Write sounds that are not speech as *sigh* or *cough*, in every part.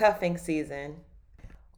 Chapter 3 Cuffing Season.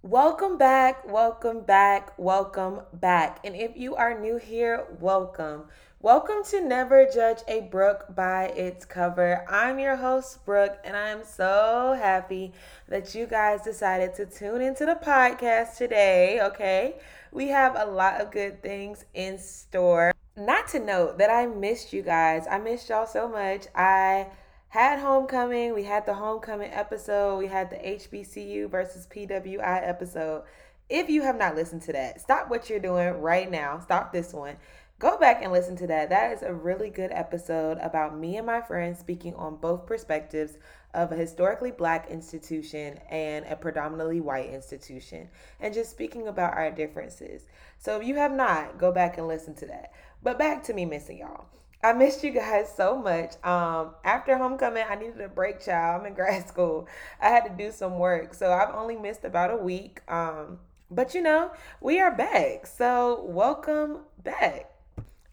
Welcome back, welcome back, welcome back. And if you are new here, welcome. Welcome to Never Judge a Book by its cover. I'm your host, Brooke, and I'm so happy that you guys decided to tune into the podcast today. Okay, we have a lot of good things in store. Not to note that I missed you guys, I missed y'all so much. I had homecoming. We had the homecoming episode. We had the HBCU versus PWI episode. If you have not listened to that, stop what you're doing right now. Stop this one. Go back and listen to that. That is a really good episode about me and my friends speaking on both perspectives of a historically black institution and a predominantly white institution and just speaking about our differences. So if you have not, go back and listen to that. But back to me missing y'all. I missed you guys so much. Um, after homecoming, I needed a break, child. I'm in grad *laughs* school. I had to do some work, so I've only missed about a week. Um, but you know, we are back. So welcome back.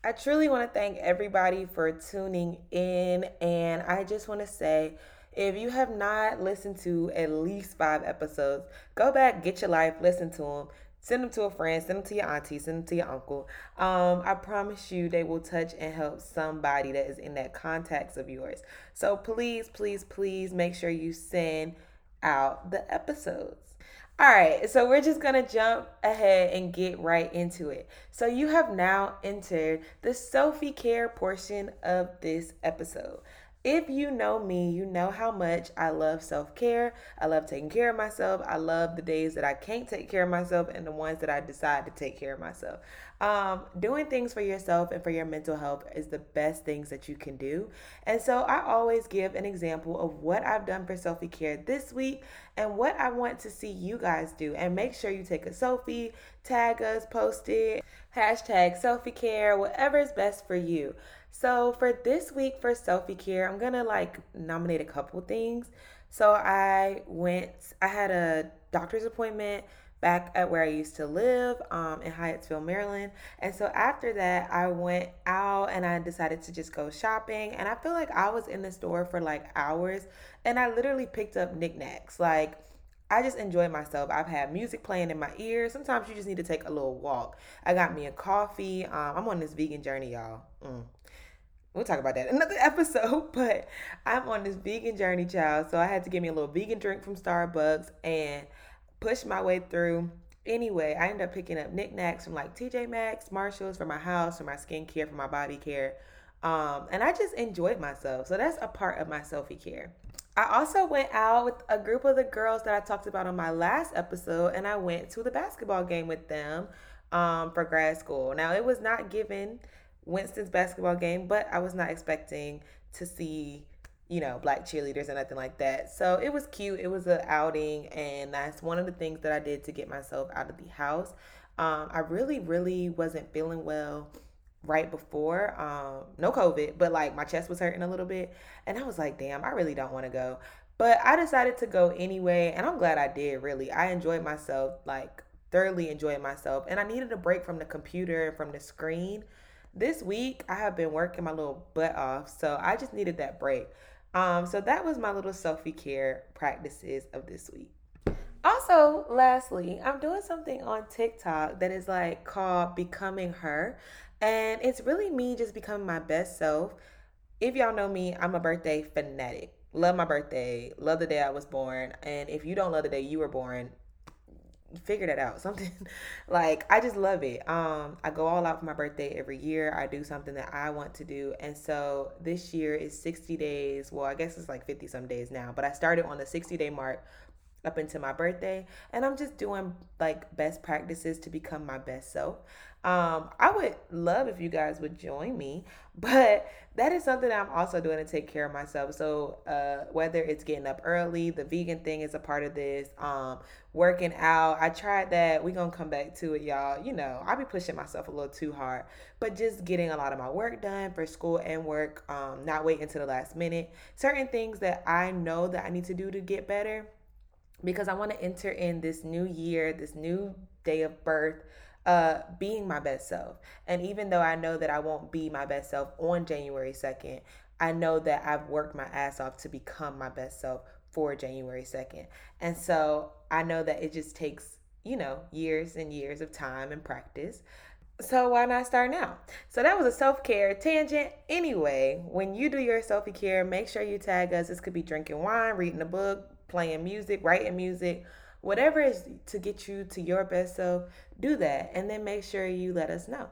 I truly want to thank everybody for tuning in, and I just want to say. If you have not listened to at least five episodes, go back, get your life, listen to them. Send them to a friend, send them to your auntie, send them to your uncle. Um, I promise you they will touch and help somebody that is in that contacts of yours. So please, please, please make sure you send out the episodes. All right, so we're just gonna jump ahead and get right into it. So, you have now entered the Selfie Care portion of this episode. If you know me, you know how much I love self care. I love taking care of myself. I love the days that I can't take care of myself and the ones that I decide to take care of myself. Um, doing things for yourself and for your mental health is the best things that you can do. And so I always give an example of what I've done for Selfie Care this week and what I want to see you guys do. And make sure you take a selfie, tag us, post it, hashtag Selfie Care, whatever is best for you. So for this week for Selfie Care, I'm gonna like nominate a couple things. So I went, I had a doctor's appointment back at where I used to live um, in Hyattsville, Maryland. And so after that, I went out and I decided to just go shopping. And I feel like I was in the store for like hours and I literally picked up knickknacks. Like, I just enjoy myself. I've had music playing in my ears. Sometimes you just need to take a little walk. I got me a coffee. Um, I'm on this vegan journey, y'all. Mm we'll talk about that another *laughs* episode but i'm on this vegan journey child. So i had to get me a little vegan drink from starbucks and push my way through. Anyway i ended up picking up knickknacks from like tj maxx marshalls for my house for my skincare for my body care. Um, and i just enjoyed myself. So that's a part of my selfie care I also went out with a group of the girls that I talked about on my last episode, and I went to the basketball game with them um, for grad school. Now, it was not given Winston's basketball game, but I was not expecting to see, you know, black cheerleaders or nothing like that. So it was cute. It was an outing, and that's one of the things that I did to get myself out of the house. Um, I really, really wasn't feeling well right before. Um, no COVID, but like my chest was hurting a little bit, and I was like, damn, I really don't want to go. But I decided to go anyway, and I'm glad I did. Really, I enjoyed myself, like thoroughly enjoyed myself, and I needed a break from the computer and from the screen this week I have been working my little butt off, so I just needed that break. Um, so that was my little Selfie care practices of this week. Also, lastly, I'm doing something on TikTok that is like called Becoming Her. And it's really me just becoming my best self. If y'all know me, I'm a birthday fanatic. Love my birthday. Love the day I was born. And if you don't love the day you were born, figure that out *laughs* something like i just love it. Um i go all out for my birthday every year. I do something that i want to do. And so this year is 60 days. Well i guess it's like 50 some days now but i started on the 60 day mark up into my birthday. And i'm just doing like best practices to become my best self um i would love if you guys would join me *laughs* but that is something i'm also doing to take care of myself. So uh whether it's getting up early the vegan thing is a part of this um working out. I tried that. We gonna come back to it y'all. You know i be pushing myself a little too hard but just getting a lot of my work done for school and work um not waiting to the last minute. Certain things that i know that i need to do to get better because I want to enter in this new year, this new day of birth, uh, being my best self. And even though I know that I won't be my best self on January 2nd, I know that I've worked my ass off to become my best self for January 2nd. And so I know that it just takes, you know, years and years of time and practice. So why not start now? So that was a self-care tangent. Anyway, when you do your self-care, make sure you tag us. This could be drinking wine, reading a book, playing music, writing music, whatever is to get you to your best self, do that. And then make sure you let us know.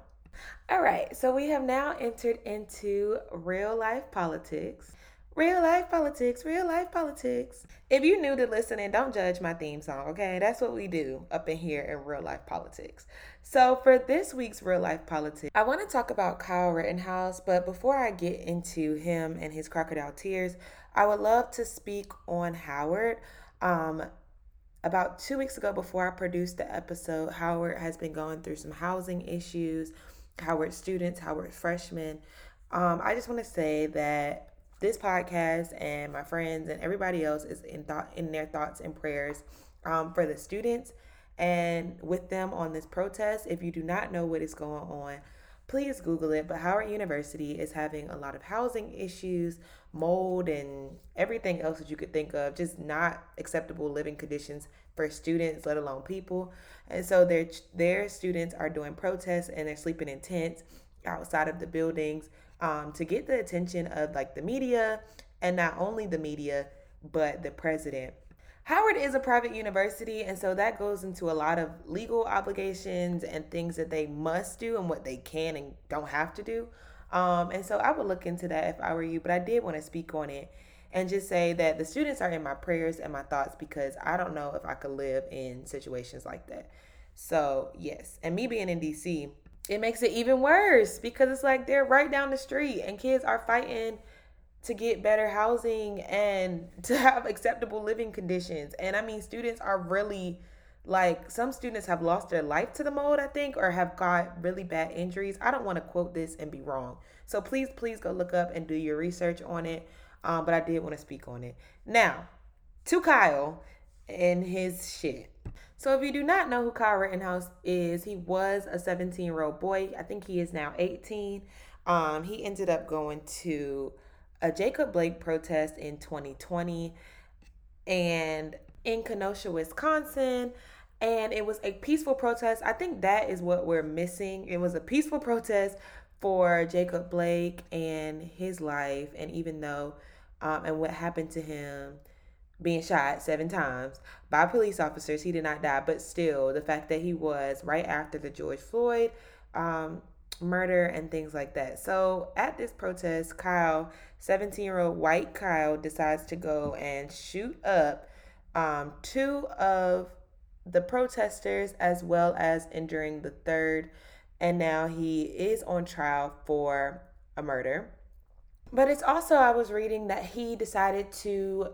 All right, so we have now entered into real life politics. Real life politics, real life politics. If you're new to listening, don't judge my theme song, okay? That's what we do up in here in real life politics. So, for this week's real life politics, I want to talk about Kyle Rittenhouse, but before I get into him and his crocodile tears, I would love to speak on Howard. Um, about two weeks ago, before I produced the episode, Howard has been going through some housing issues. Howard students, Howard freshmen. Um, I just want to say that this podcast and my friends and everybody else is in thought in their thoughts and prayers um, for the students and with them on this protest. If you do not know what is going on, please Google it. But Howard University is having a lot of housing issues, mold, and everything else that you could think of, just not acceptable living conditions for students, let alone people. And so their their students are doing protests and they're sleeping in tents outside of the buildings um, to get the attention of like the media and not only the media but the president. Howard is a private university, and so that goes into a lot of legal obligations and things that they must do and what they can and don't have to do. Um, and so I would look into that if I were you, but I did want to speak on it and just say that the students are in my prayers and my thoughts because I don't know if I could live in situations like that. So, yes. And me being in DC, it makes it even worse because it's like they're right down the street and kids are fighting to get better housing and *laughs* to have acceptable living conditions. And I mean, students are really like some students have lost their life to the mold, I think, or have got really bad injuries. I don't want to quote this and be wrong. So please, please go look up and do your research on it. Um, but I did want to speak on it. Now, to Kyle and his shit. So, if you do not know who Kyle Rittenhouse is, he was a 17 year old boy. I think he is now 18. Um, he ended up going to a Jacob Blake protest in 2020 and in Kenosha, Wisconsin. And it was a peaceful protest. I think that is what we're missing. It was a peaceful protest for Jacob Blake and his life. And even though, um, and what happened to him being shot seven times by police officers. He did not die, but still, the fact that he was right after the George Floyd um, murder and things like that. So at this protest, Kyle, 17 year old white Kyle, decides to go and shoot up um, two of the protesters as well as injuring the third. And now he is on trial for a murder. But it's also, I was reading that he decided to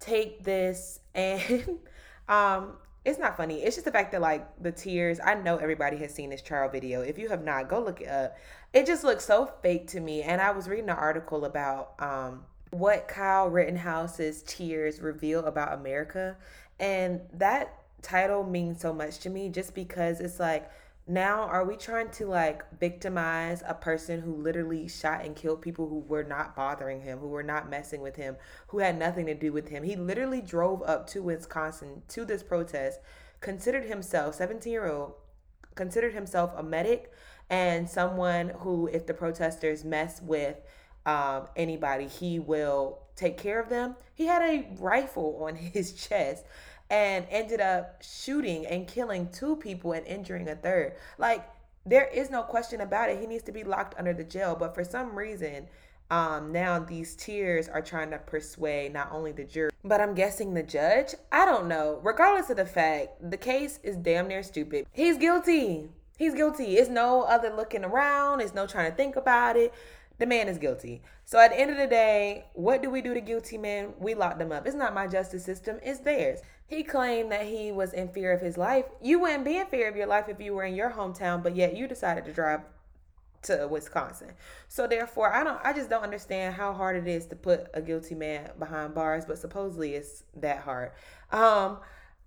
take this and *laughs* um it's not funny. It's just the fact that like the tears. I know everybody has seen this trial video. If you have not, go look it up. It just looks so fake to me. And I was reading an article about um what Kyle Rittenhouse's tears reveal about America, and that title means so much to me just because it's like now are we trying to like victimize a person who literally shot and killed people who were not bothering him who were not messing with him who had nothing to do with him? He literally drove up to wisconsin to this protest considered himself 17 year old considered himself a medic and someone who if the protesters mess with um, anybody he will take care of them. He had a rifle on *laughs* his chest and ended up shooting and killing two people and injuring a third. Like there is no question about it. He needs to be locked under the jail. But for some reason, um, now these tears are trying to persuade not only the jury, but I'm guessing the judge. I don't know. Regardless of the fact, the case is damn near stupid. He's guilty. He's guilty. It's no other looking around. It's no trying to think about it the man is guilty. So at the end of the day, what do we do to guilty men? We lock them up. It's not my justice system, it's theirs. He claimed that he was in fear of his life. You wouldn't be in fear of your life if you were in your hometown, but yet you decided to drive to Wisconsin. So therefore, I don't I just don't understand how hard it is to put a guilty man behind bars, but supposedly it's that hard. Um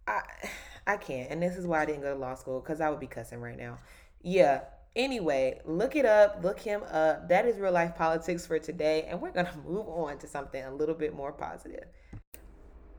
I I can't. And this is why I didn't go to law school cuz I would be cussing right now. Yeah, Anyway, look it up, look him up. That is real life politics for today. And we're going *laughs* to move on to something a little bit more positive.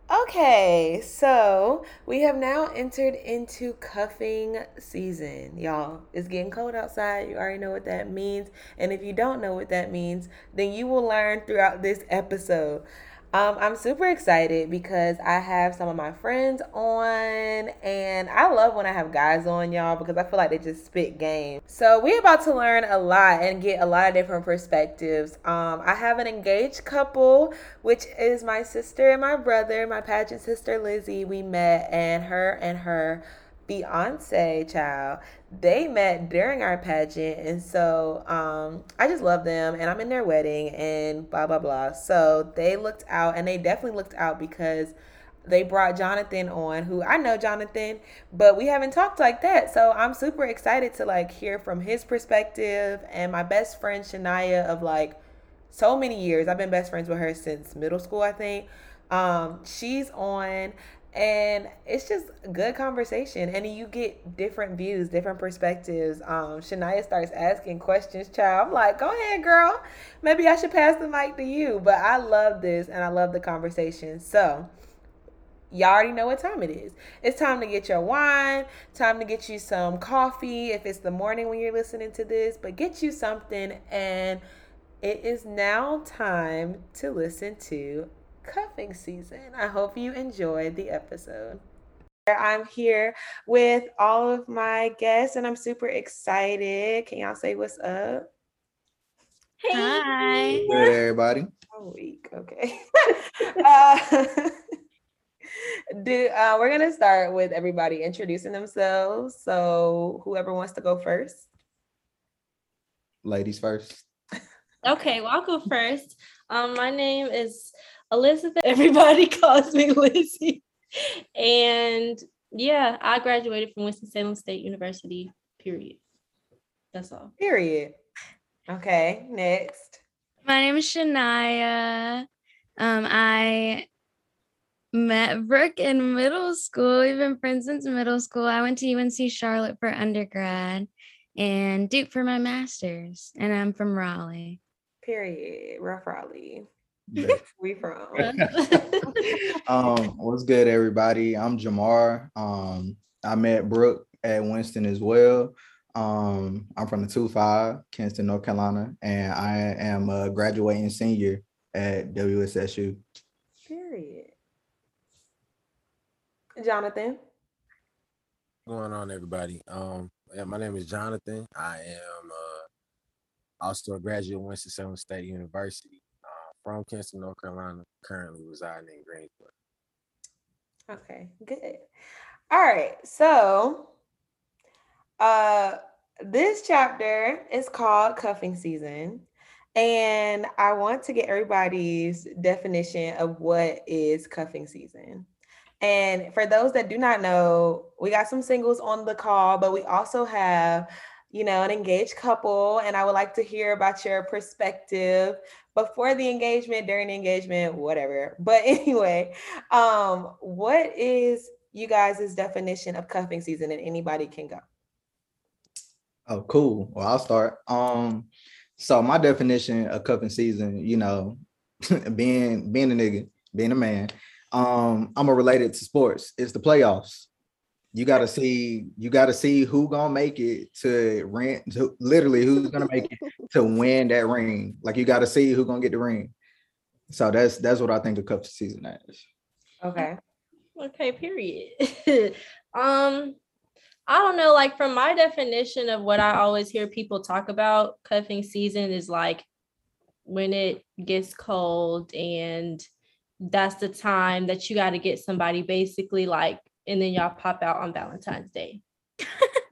Okay, so we have now entered into cuffing season, y'all. It's getting cold outside. You already know what that means. And if you don't know what that means, then you will learn throughout this episode. Um, I'm super excited because I have some of my friends on, and I love when I have guys on, y'all, because I feel like they just spit game. So we're about to learn a lot and get a lot of different perspectives. Um, I have an engaged couple, which is my sister and my brother, my pageant sister Lizzie. We met, and her and her fiancé child, they met during our pageant. And so um, I just love them and I'm in their wedding and blah, blah, blah. So they looked out and they definitely looked out because they brought Jonathan on, who I know Jonathan, but we haven't talked like that. So I'm super excited to like hear from his perspective and my best friend Shania of like so many years. I've been best friends with her since middle school, I think. Um, she's on and it's just good conversation. And you get different views different perspectives. Um shania starts asking questions child. I'm like go ahead girl. Maybe i should pass the mic to you. But i love this and i love the conversation. So y'all already know what time it is. It's time to get your wine time to get you some coffee if it's the morning when you're listening to this but get you something. And it is now time to listen to cuffing season. I hope you enjoyed the episode. I'm here with all of my guests and I'm super excited. Can y'all say what's up? Hey. Hi. Good, everybody. Oh, week. Okay. *laughs* uh, *laughs* do uh, we're gonna start with everybody introducing themselves. So whoever wants to go first. Ladies first. Okay, well I'll go first. Um, my name is Elizabeth. *laughs* Everybody calls me Lizzie. And yeah, I graduated from Winston-Salem State University, period. That's all. Period. Okay, next. My name is Shania. Um, I met Brooke in middle school. We've been friends since middle school. I went to UNC Charlotte for undergrad and Duke for my master's, and I'm from Raleigh. Period. Rough Raleigh. *laughs* we from. *laughs* um, what's good, everybody? I'm Jamar. Um, I met Brooke at Winston as well. Um, I'm from the 2-5, Kinston, North Carolina, and I am a graduating senior at WSSU. Period. Jonathan. What's going on, everybody? Um, yeah, my name is Jonathan. I am uh, also a graduate of Winston-Salem State University from Kinston, North Carolina, currently residing in Greensboro. Okay, good. All right, so uh this chapter is called cuffing season. And I want to get everybody's definition of what is cuffing season. And for those that do not know, we got some singles on the call, but we also have, you know, an engaged couple. And I would like to hear about your perspective before the engagement, during the engagement, whatever. But *laughs* anyway, um, what is you guys' definition of cuffing season and anybody can go? Oh, cool. Well, I'll start. Um, so my definition of cuffing season, you know, *laughs* being being a nigga, being a man, um, I'm related to sports. It's the playoffs you got to see you got to see who gonna make it to rent to literally who's gonna make it to win that ring. Like you got to see who gonna get the ring. So that's that's what i think the cup season is. Okay. Okay period. *laughs* Um i don't know like from my definition of what i always hear people talk about cuffing season is like when it gets cold and that's the time that you got to get somebody basically like and then y'all pop out on Valentine's Day. *laughs*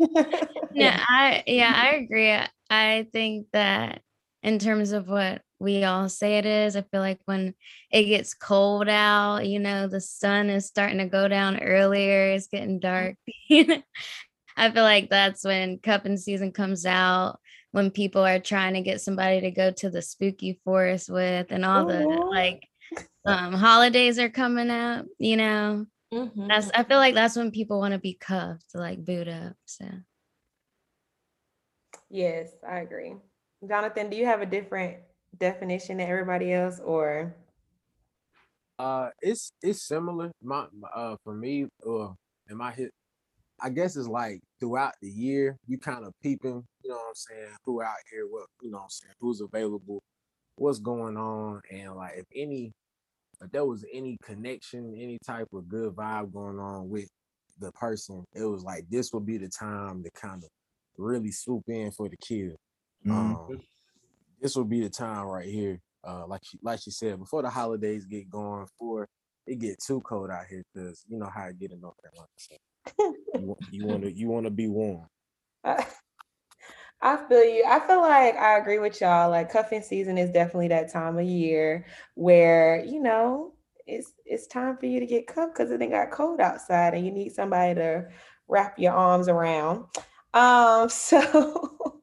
yeah, I yeah, I agree. I think that in terms of what we all say it is, I feel like when it gets cold out, you know, the sun is starting to go down earlier, it's getting dark. *laughs* I feel like that's when cuffing season comes out, when people are trying to get somebody to go to the spooky forest with and all Ooh. the like um holidays are coming up, you know. Mm-hmm. That's I feel like that's when people want to be cuffed, like boot up. So yes, I agree. Jonathan, do you have a different definition than everybody else or Uh, it's it's similar. My uh, for me, uh, in my hit, I guess it's like throughout the year, you kind of peeping, you know what I'm saying, who out here, what you know what I'm saying, who's available, what's going on, and like if any if there was any connection, any type of good vibe going on with the person, it was like this would be the time to kind of really swoop in for the kill. Mhm. Um, this would be the time right here. Uh, like she like she said, before the holidays get going, before it get too cold out here, because you know how it get in North Carolina. So *laughs* you, you want to you want to be warm. *laughs* I I feel you. I feel like I agree with y'all. Like cuffing season is definitely that time of year where, you know, it's it's time for you to get cuffed because it ain't got cold outside and you need somebody to wrap your arms around. Um, *laughs* so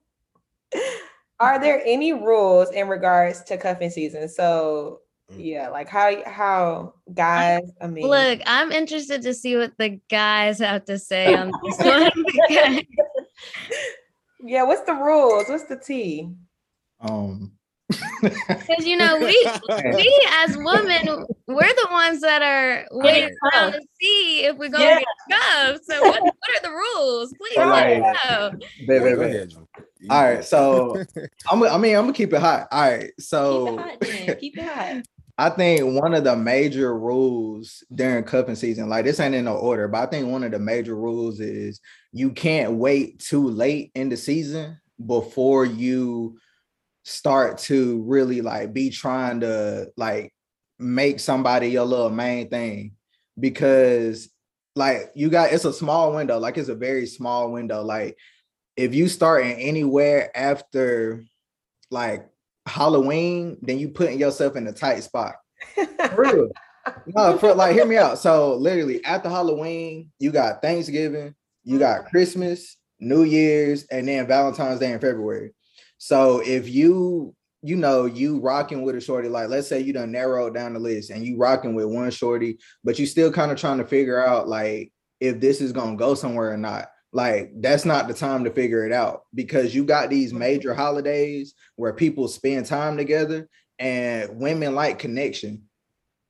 are there any rules in regards to cuffing season? So Mm. yeah, like how how guys, I mean Look, I'm interested to see what the guys have to say on this one. *laughs* because- yeah, what's the rules? What's the tea? Um, Because you know, we *laughs* we as women, we're the ones that are waiting around to see if we're gonna Yeah. get shoved. So what, what are the rules? Please So, let like- us know. bet, bet, Go bet. ahead, Drew. You- All right, so *laughs* I'm. I mean, I'm gonna keep it hot. All right, so Keep so it hot. Keep it hot. *laughs* I think one of the major rules during cuffing season, like this ain't in no order, but I think one of the major rules is you can't wait too late in the season before you start to really like be trying to like make somebody your little main thing because like you got it's a small window, like it's a very small window. Like if you start in anywhere after like Halloween, then you putting yourself in a tight spot. *laughs* For real. no, for like hear me out. So literally after Halloween, you got Thanksgiving, you got mm-hmm. Christmas, New Year's, and then Valentine's Day in February. So if you you know you rocking with a shorty, like let's say you done narrowed down the list and you rocking with one shorty, but you still kind of trying to figure out like if this is gonna go somewhere or not. Like that's not the time to figure it out because you got these major holidays where people spend time together and women like connection.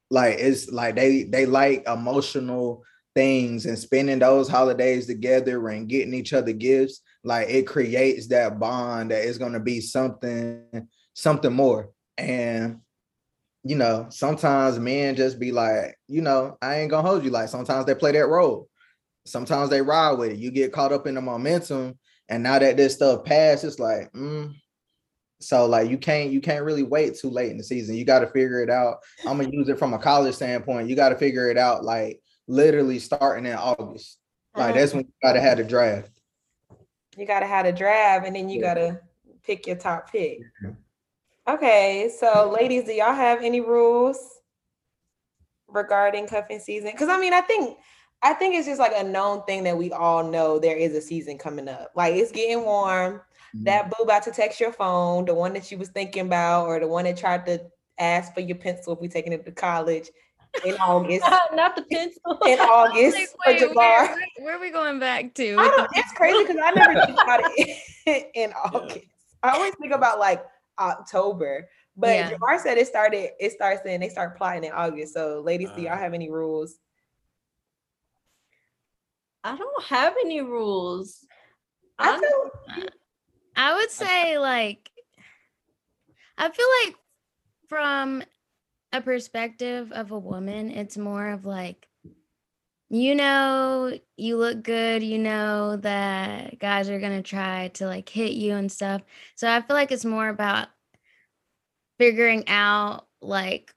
Like it's like they they like emotional things and spending those holidays together and getting each other gifts. Like it creates that bond that is going to be something something more. And you know sometimes men just be like you know i ain't gonna hold you. Like sometimes they play that role sometimes they ride with it you get caught up in the momentum and now that this stuff passed it's like mm, so like you can't you can't really wait too late in the season. You got to figure it out. I'm gonna use it from a college standpoint. You got to figure it out like literally starting in August. Like that's when you gotta have the draft. You gotta have a draft and then you Yeah. gotta pick your top pick. Okay, so ladies, do y'all have any rules regarding cuffing season? Because I mean, I think I think it's just like a known thing that we all know there is a season coming up. Like it's getting warm. That boo about to text your phone, the one that you was thinking about, or the one that tried to ask for your pencil if we taking it to college in August. *laughs* Not the pencil. in *laughs* August Like, wait, Jamar. where, where, where are we going back to? I don't, it's crazy because I never think about it *laughs* in August. I always think about like October. But Yeah. Jamar said it started, it starts in, they start plotting in August. So ladies, do y'all Uh. have any rules? I don't have any rules. I Hon- feel I would say like I feel like from a perspective of a woman, it's more of like you know you look good, you know that guys are going to try to like hit you and stuff. So I feel like it's more about figuring out like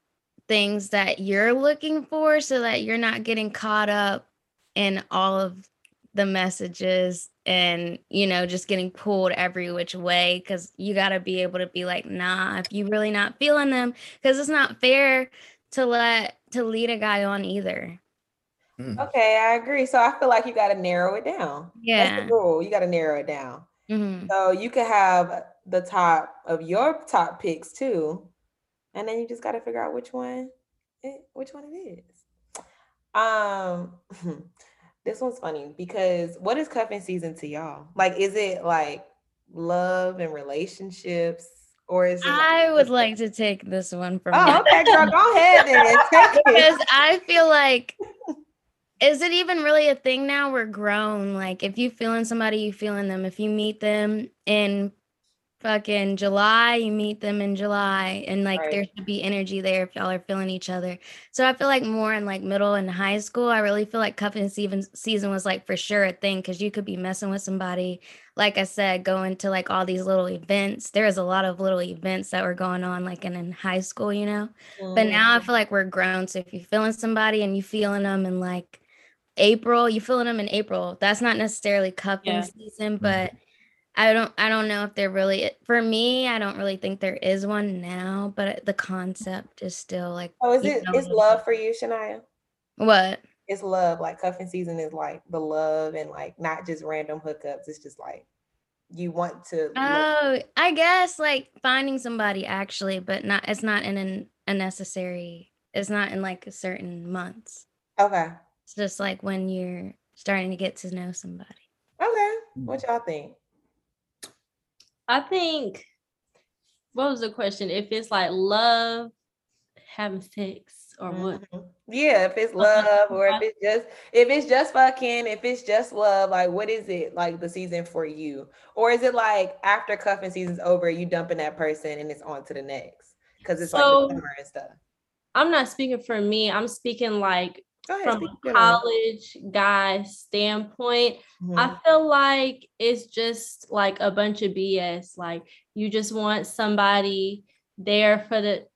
things that you're looking for so that you're not getting caught up in all of the messages and you know just getting pulled every which way because you got to be able to be like nah if you really not feeling them because it's not fair to let to lead a guy on either Mm. okay, I agree. So I feel like you gotta narrow it down. That's yeah the rule. You gotta narrow it down. Mhm. So you could have the top of your top picks too, and then you just got to figure out which one, it, which one it is. Um, *laughs* this one's funny because what is cuffing season to y'all? Like, is it like love and relationships, or is it? I would like to take this one from Oh, okay, girl, go ahead then. *laughs* Take because. I feel like *laughs* is it even really a thing now? We're grown. Like if you feeling somebody, you feeling them. If you meet them in fucking July, you meet them in July. And like there should be energy there if y'all are feeling each other. So I feel like more in like middle and high school, I really feel like cuffing season season was like for sure a thing because you could be messing with somebody. Like I said, going to like all these little events. There was a lot of little events that were going on like in, in high school, you know. But now I Mm. feel like we're grown. So if you're feeling somebody and you feeling them in like April, you feeling them in April. That's not necessarily cuffing Yeah. season, but I don't I don't know if they're really for me, I don't really think there is one now, but the concept is still like Oh, is you it? know Is love for you, Shania? what? It's love. Like cuffing season is like the love and like not just random hookups. It's just like you want to. look- Oh, I guess like finding somebody actually, but not it's not in an, a necessary it's not in like a certain months. okay. It's just like when you're starting to get to know somebody. Okay. What mm. y'all think? I think what was the question? If it's like love, having sex, or what? Mhm. Yeah, if it's love or if it's just if it's just fucking, if it's just love, like what is it like the season for you? Or is it like after cuffing season's over, you dumping that person and it's on to the next? Because it's like the summer and stuff. I'm not speaking for me. I'm speaking like ahead. from speak. a college guy standpoint. Mhm. I feel like it's just like a bunch of BS. Like you just want somebody there for the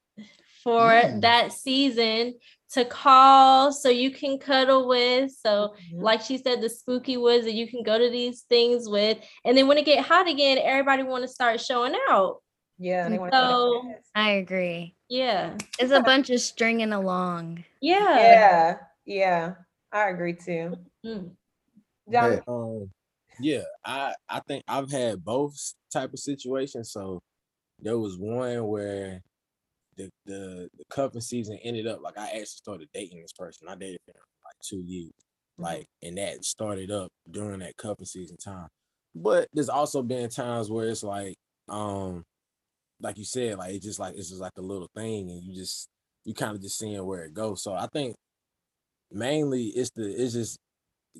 for Mm. that season to call so you can cuddle with. So Mhm. like she said, the spooky woods that you can go to these things with. And then when it get hot again, everybody want to start showing out. yeah, So- I agree. Yeah. It's a bunch of stringing along. Yeah. Yeah, yeah, I agree too. Mm. John, Yeah. Um, yeah, I I think I've had both s- type of situations. So there was one where the the the cuffing season ended up like I actually started dating this person. I dated him for like two years, like, and that started up during that cuffing season time. But there's also been times where it's like, um, like you said, like it's just like it's just like a little thing, and you just you kind of just seeing where it goes. So I think mainly it's the it's just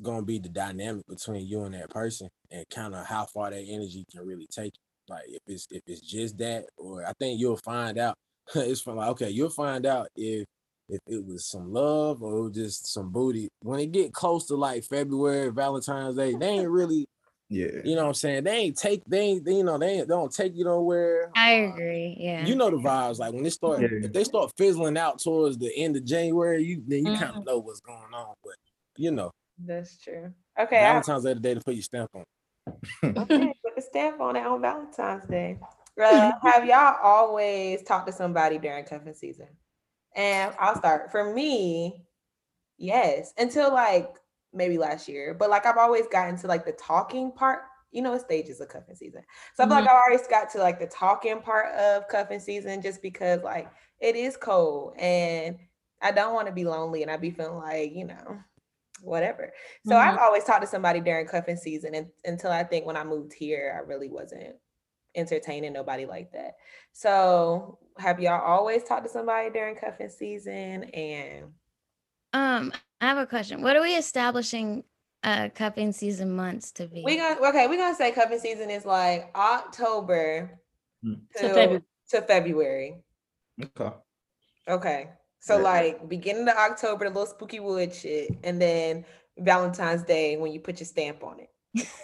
gonna be the dynamic between you and that person and kind of how far that energy can really take you. Like if it's if it's just that, or I think you'll find out. *laughs* it's from like okay, you'll find out if if it was some love or just some booty. When it get close to like February, Valentine's Day, they ain't really, Yeah. you know what I'm saying? They ain't take they ain't they, you know, they ain't they don't take you nowhere. I Uh, agree. Yeah. You know the vibes. Like when they start Yeah. if they start fizzling out towards the end of January, you then you kind Mhm. of know what's going on. But you know, that's true. Okay, I, Valentine's Day the day to put your stamp on. okay, *laughs* put the stamp on it on Valentine's Day. Uh, have y'all always talked to somebody during cuffing season? And I'll start. For me, yes, until like maybe last year. But like I've always gotten to like the talking part. You know, it stages of cuffing season. So I feel like I've always got to like the talking part of cuffing season just because like it is cold and I don't want to be lonely and I be feeling like, you know, whatever. So Mhm. I've always talked to somebody during cuffing season and, until I think when I moved here, I really wasn't entertaining nobody like that. So have y'all always talked to somebody during cuffing season? And um, I have a question. What are we establishing uh cupping season months to be? we gonna okay, we're gonna say cupping season is like October Hmm. To till- February. to February. Okay. Okay. So Yeah. like beginning of October, the little spooky wood shit, and then Valentine's Day when you put your stamp on it.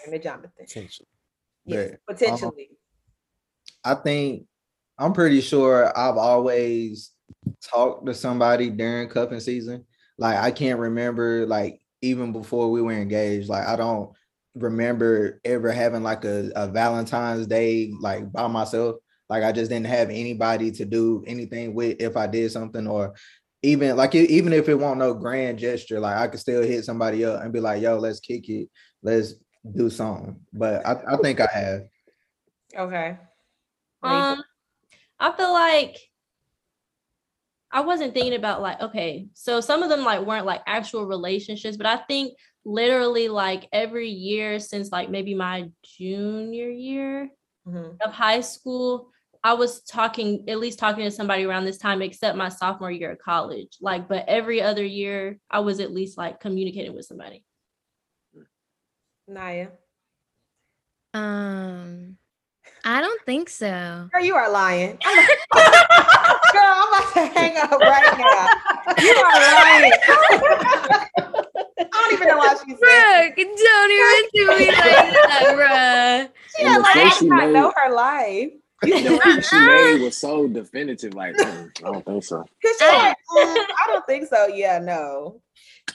And the Jonathan. Potentially. Yes, Yeah. potentially. I think I'm pretty sure I've always talked to somebody during cupping season. Like I can't remember like even before we were engaged. Like I don't remember ever having like a, a Valentine's Day like by myself. Like I just didn't have anybody to do anything with if I did something or even like even if it won't no grand gesture, like I could still hit somebody up and be like, yo, let's kick it, let's do something. But I, I think I have. Okay. What do you think? Um, I feel like I wasn't thinking about like, okay, so some of them like weren't like actual relationships, but I think literally like every year since like maybe my junior year Mhm. of high school, I was talking, at least talking to somebody around this time, except my sophomore year of college. Like, but every other year, I was at least like communicating with somebody. Naya. Um, I don't think so. Girl, you are lying. *laughs* *laughs* I'm Girl, I'm about to hang up right now. You are lying. I don't even know why she's saying. Brooke, don't even do me like that, She had the like face I she not made- know her life. The *laughs* one she made was so definitive. Like, mm, I don't think so. *laughs* Cause she's like, "Mm, I don't think so. Yeah, no.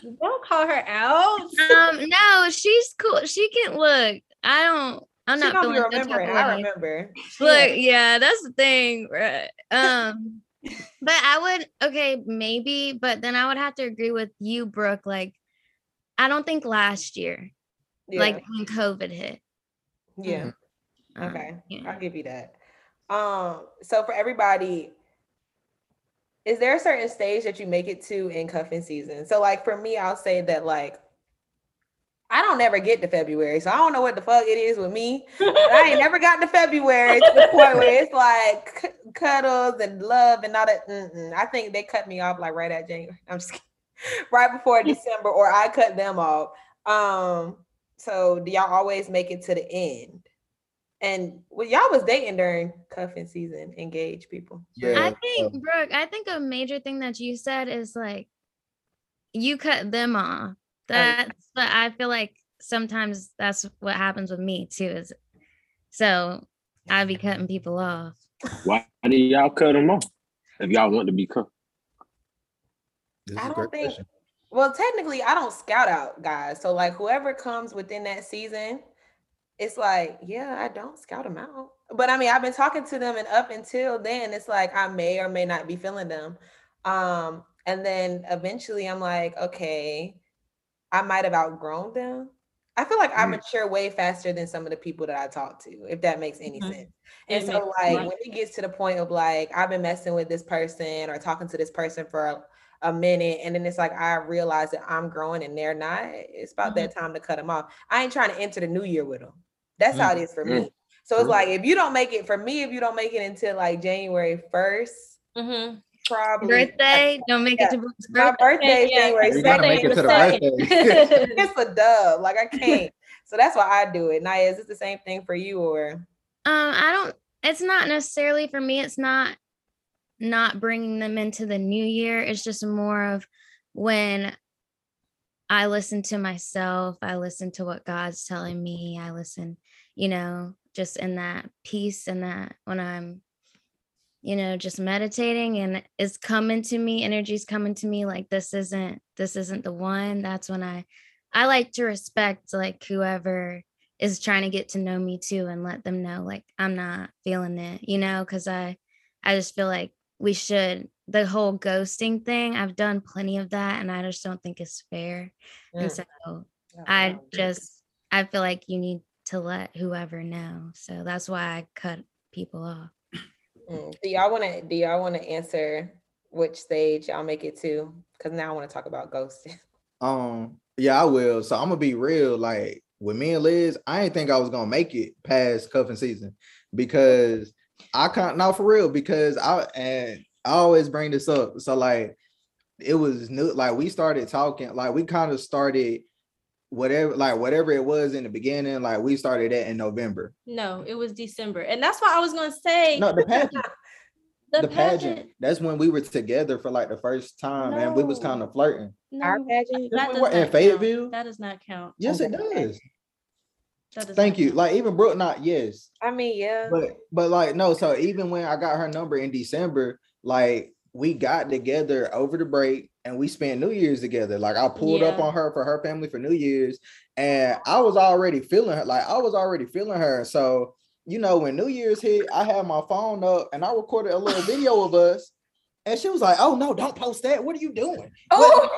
Don't call her out. Um, no, she's cool. She can look. I don't. I'm she not don't be feeling remembering. I remember. Look, had- yeah, that's the thing. Right? Um, but I would okay, maybe, but then I would have to agree with you, Brooke. Like, I don't think last year, yeah, like when COVID hit. yeah. um, Okay, yeah. I'll give you that. Um, so for everybody, is there a certain stage that you make it to in cuffing season? So like for me, I'll say that like I don't never get to February, so I don't know what the fuck it is with me. But I ain't never got to February to the point where it's like c- cuddles and love and all that. Mm-mm. I think they cut me off like right at January. *laughs* I'm just kidding. right before December, or I cut them off. Um, so do y'all always make it to the end? And well, y'all was dating during cuffing season, engaged people. Yeah. I think, Brooke, I think a major thing that you said is like you cut them off. That's but I feel like sometimes that's what happens with me too. Is so I be cutting people off. Why do y'all cut them off? If y'all want to be cut. I don't think- question. Well, technically, I don't scout out guys. So like whoever comes within that season, it's like, yeah, I don't scout them out. But I mean, I've been talking to them, and up until then, it's like I may or may not be feeling them. Um, and then eventually, I'm like, okay, I might have outgrown them. I feel like I Mm. mature way faster than some of the people that I talk to, if that makes any Mhm. sense. It And so, like, sense. when it gets to the point of like, I've been messing with this person or talking to this person for a, a minute, and then it's like I realize that I'm growing and they're not. It's about that time to cut them off. I ain't trying to enter the new year with them. That's how it is for me. So it's like if you don't make it for me, if you don't make it until like January first, Mm-hmm. Probably Birthday, don't make Yeah. it to Brooke's My birthday. birthday is Yeah. January You gotta make it to the second. birthday. *laughs* *laughs* It's a dub. Like I can't. so that's why I do it. Naya, is it the same thing for you or? Um, I don't. It's not necessarily for me. It's not not bringing them into the new year. It's just more of when I listen to myself. I listen to what God's telling me. I listen, you know, just in that peace and that when I'm, you know, just meditating and it's coming to me. Energy's coming to me. Like this isn't this isn't the one. That's when I I like to respect like whoever is trying to get to know me too and let them know like I'm not feeling it, you know, because I I just feel like we should the whole ghosting thing, I've done plenty of that and I just don't think it's fair. And Mm. so Oh, I just I feel like you need to let whoever know. So that's why I cut people off. Mm. Do y'all want to? Do y'all want to answer which stage y'all make it to? Because now I want to talk about ghosting. *laughs* Um, yeah, I will. So I'm gonna be real. Like with me and Liz, I didn't think I was gonna make it past cuffing season because I can't not for real because I and I always bring this up. So like it was new, like we started talking, like we kind of started whatever, like whatever it was in the beginning, like we started that in November. No, it was December, and that's why I was gonna say No, the *laughs* pageant, the, the pageant. pageant. That's when we were together for like the first time, and we was kind of flirting. Our No, pageant. That we does were in not count. Fayetteville. That does not count. Yes, it Okay. does. That does Thank you. count. Like even Brooke, not yes. I mean, yeah. But but like no, so even when I got her number in December, like we got together over the break and we spent New Year's together. Like I pulled up on her for her family for New Year's, and I was already feeling her. Like I was already feeling her. So you know, when New Year's hit, I had my phone up and I recorded a little video of us. And she was like, "Oh no, don't post that. What are you doing?" *laughs* Oh,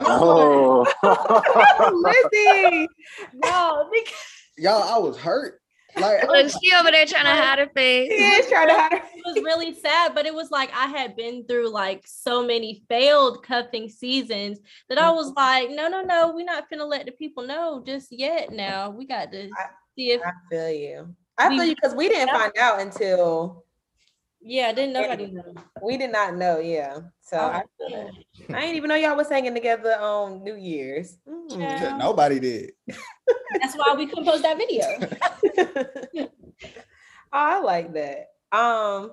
Oh, *laughs* *laughs* Lizzie. no, because Y'all, I was hurt. Like, Look, she over there trying to hide her face. She face. is trying to hide her. it was really sad, but it was like I had been through like so many failed cuffing seasons that I was like, no, no, no, we're not gonna let the people know just yet. Now we got to I- see if I feel you. I feel you because we didn't find out until Yeah, I didn't nobody know. We did not know, yeah. So Oh, I, yeah. I didn't even know y'all was hanging together on New Year's. Mm. Yeah. Nobody did. *laughs* That's why we couldn't post that video. *laughs* oh, I like that. Um,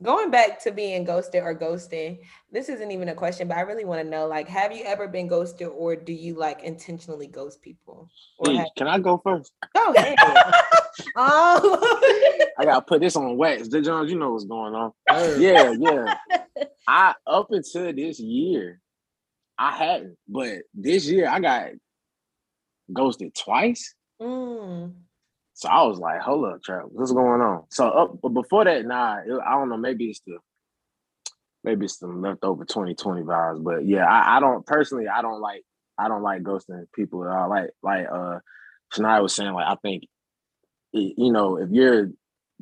going back to being ghosted or ghosting, this isn't even a question, but I really want to know, like, have you ever been ghosted, or do you like intentionally ghost people? Or Hey, have, can I go first? go ahead. *laughs* oh, *laughs* I gotta put this on wax. The Jones, you know what's going on. Word. Yeah, yeah. *laughs* I up until this year, I hadn't, but this year I got ghosted twice. Mm, So I was like, hold up, Trap, what's going on? So up but before that, nah, it- I don't know, maybe it's the maybe it's some leftover 2020 vibes. But yeah, I, I don't personally I don't like I don't like ghosting people at all. Like like uh Shania was saying, like I think it- you know, if you're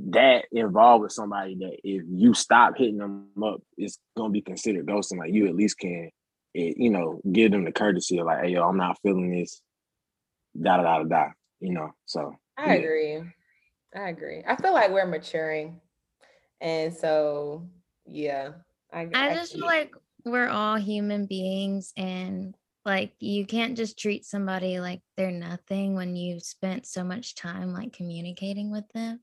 that involved with somebody that if you stop hitting them up, it's gonna be considered ghosting. Like you at least can it, you know, give them the courtesy of like, hey yo, I'm not feeling this, da da da da da, you know. So I Yeah. agree. I agree. I feel like we're maturing, and so yeah, I. I just feel like we're all human beings and like you can't just treat somebody like they're nothing when you've spent so much time like communicating with them.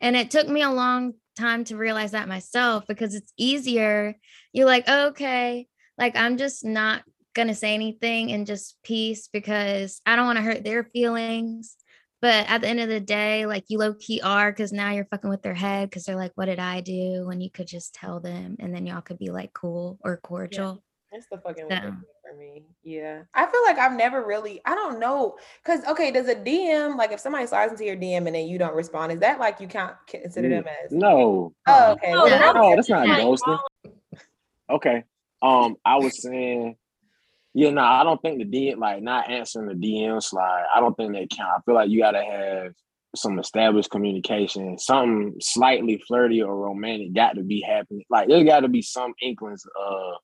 And it took me a long time to realize that myself because it's easier. You're like, oh, okay, like I'm just not gonna say anything and just peace because I don't want to hurt their feelings. But at the end of the day, like you low key are because now you're fucking with their head because they're like, what did I do? When you could just tell them and then y'all could be like cool or cordial. It's the fucking So- worst for me. Yeah. I feel like I've never really, I don't know. Cause okay, does a DM, like if somebody slides into your DM and then you don't respond, is that like you can't consider them as no. Oh, okay. No, well, that's- No, that's not ghosting. Okay. Um, I was saying, yeah, no, I don't think the DM, like not answering the DM slide, I don't think they count. I feel like you gotta have some established communication, something slightly flirty or romantic got to be happening. Like there got to be some inklings of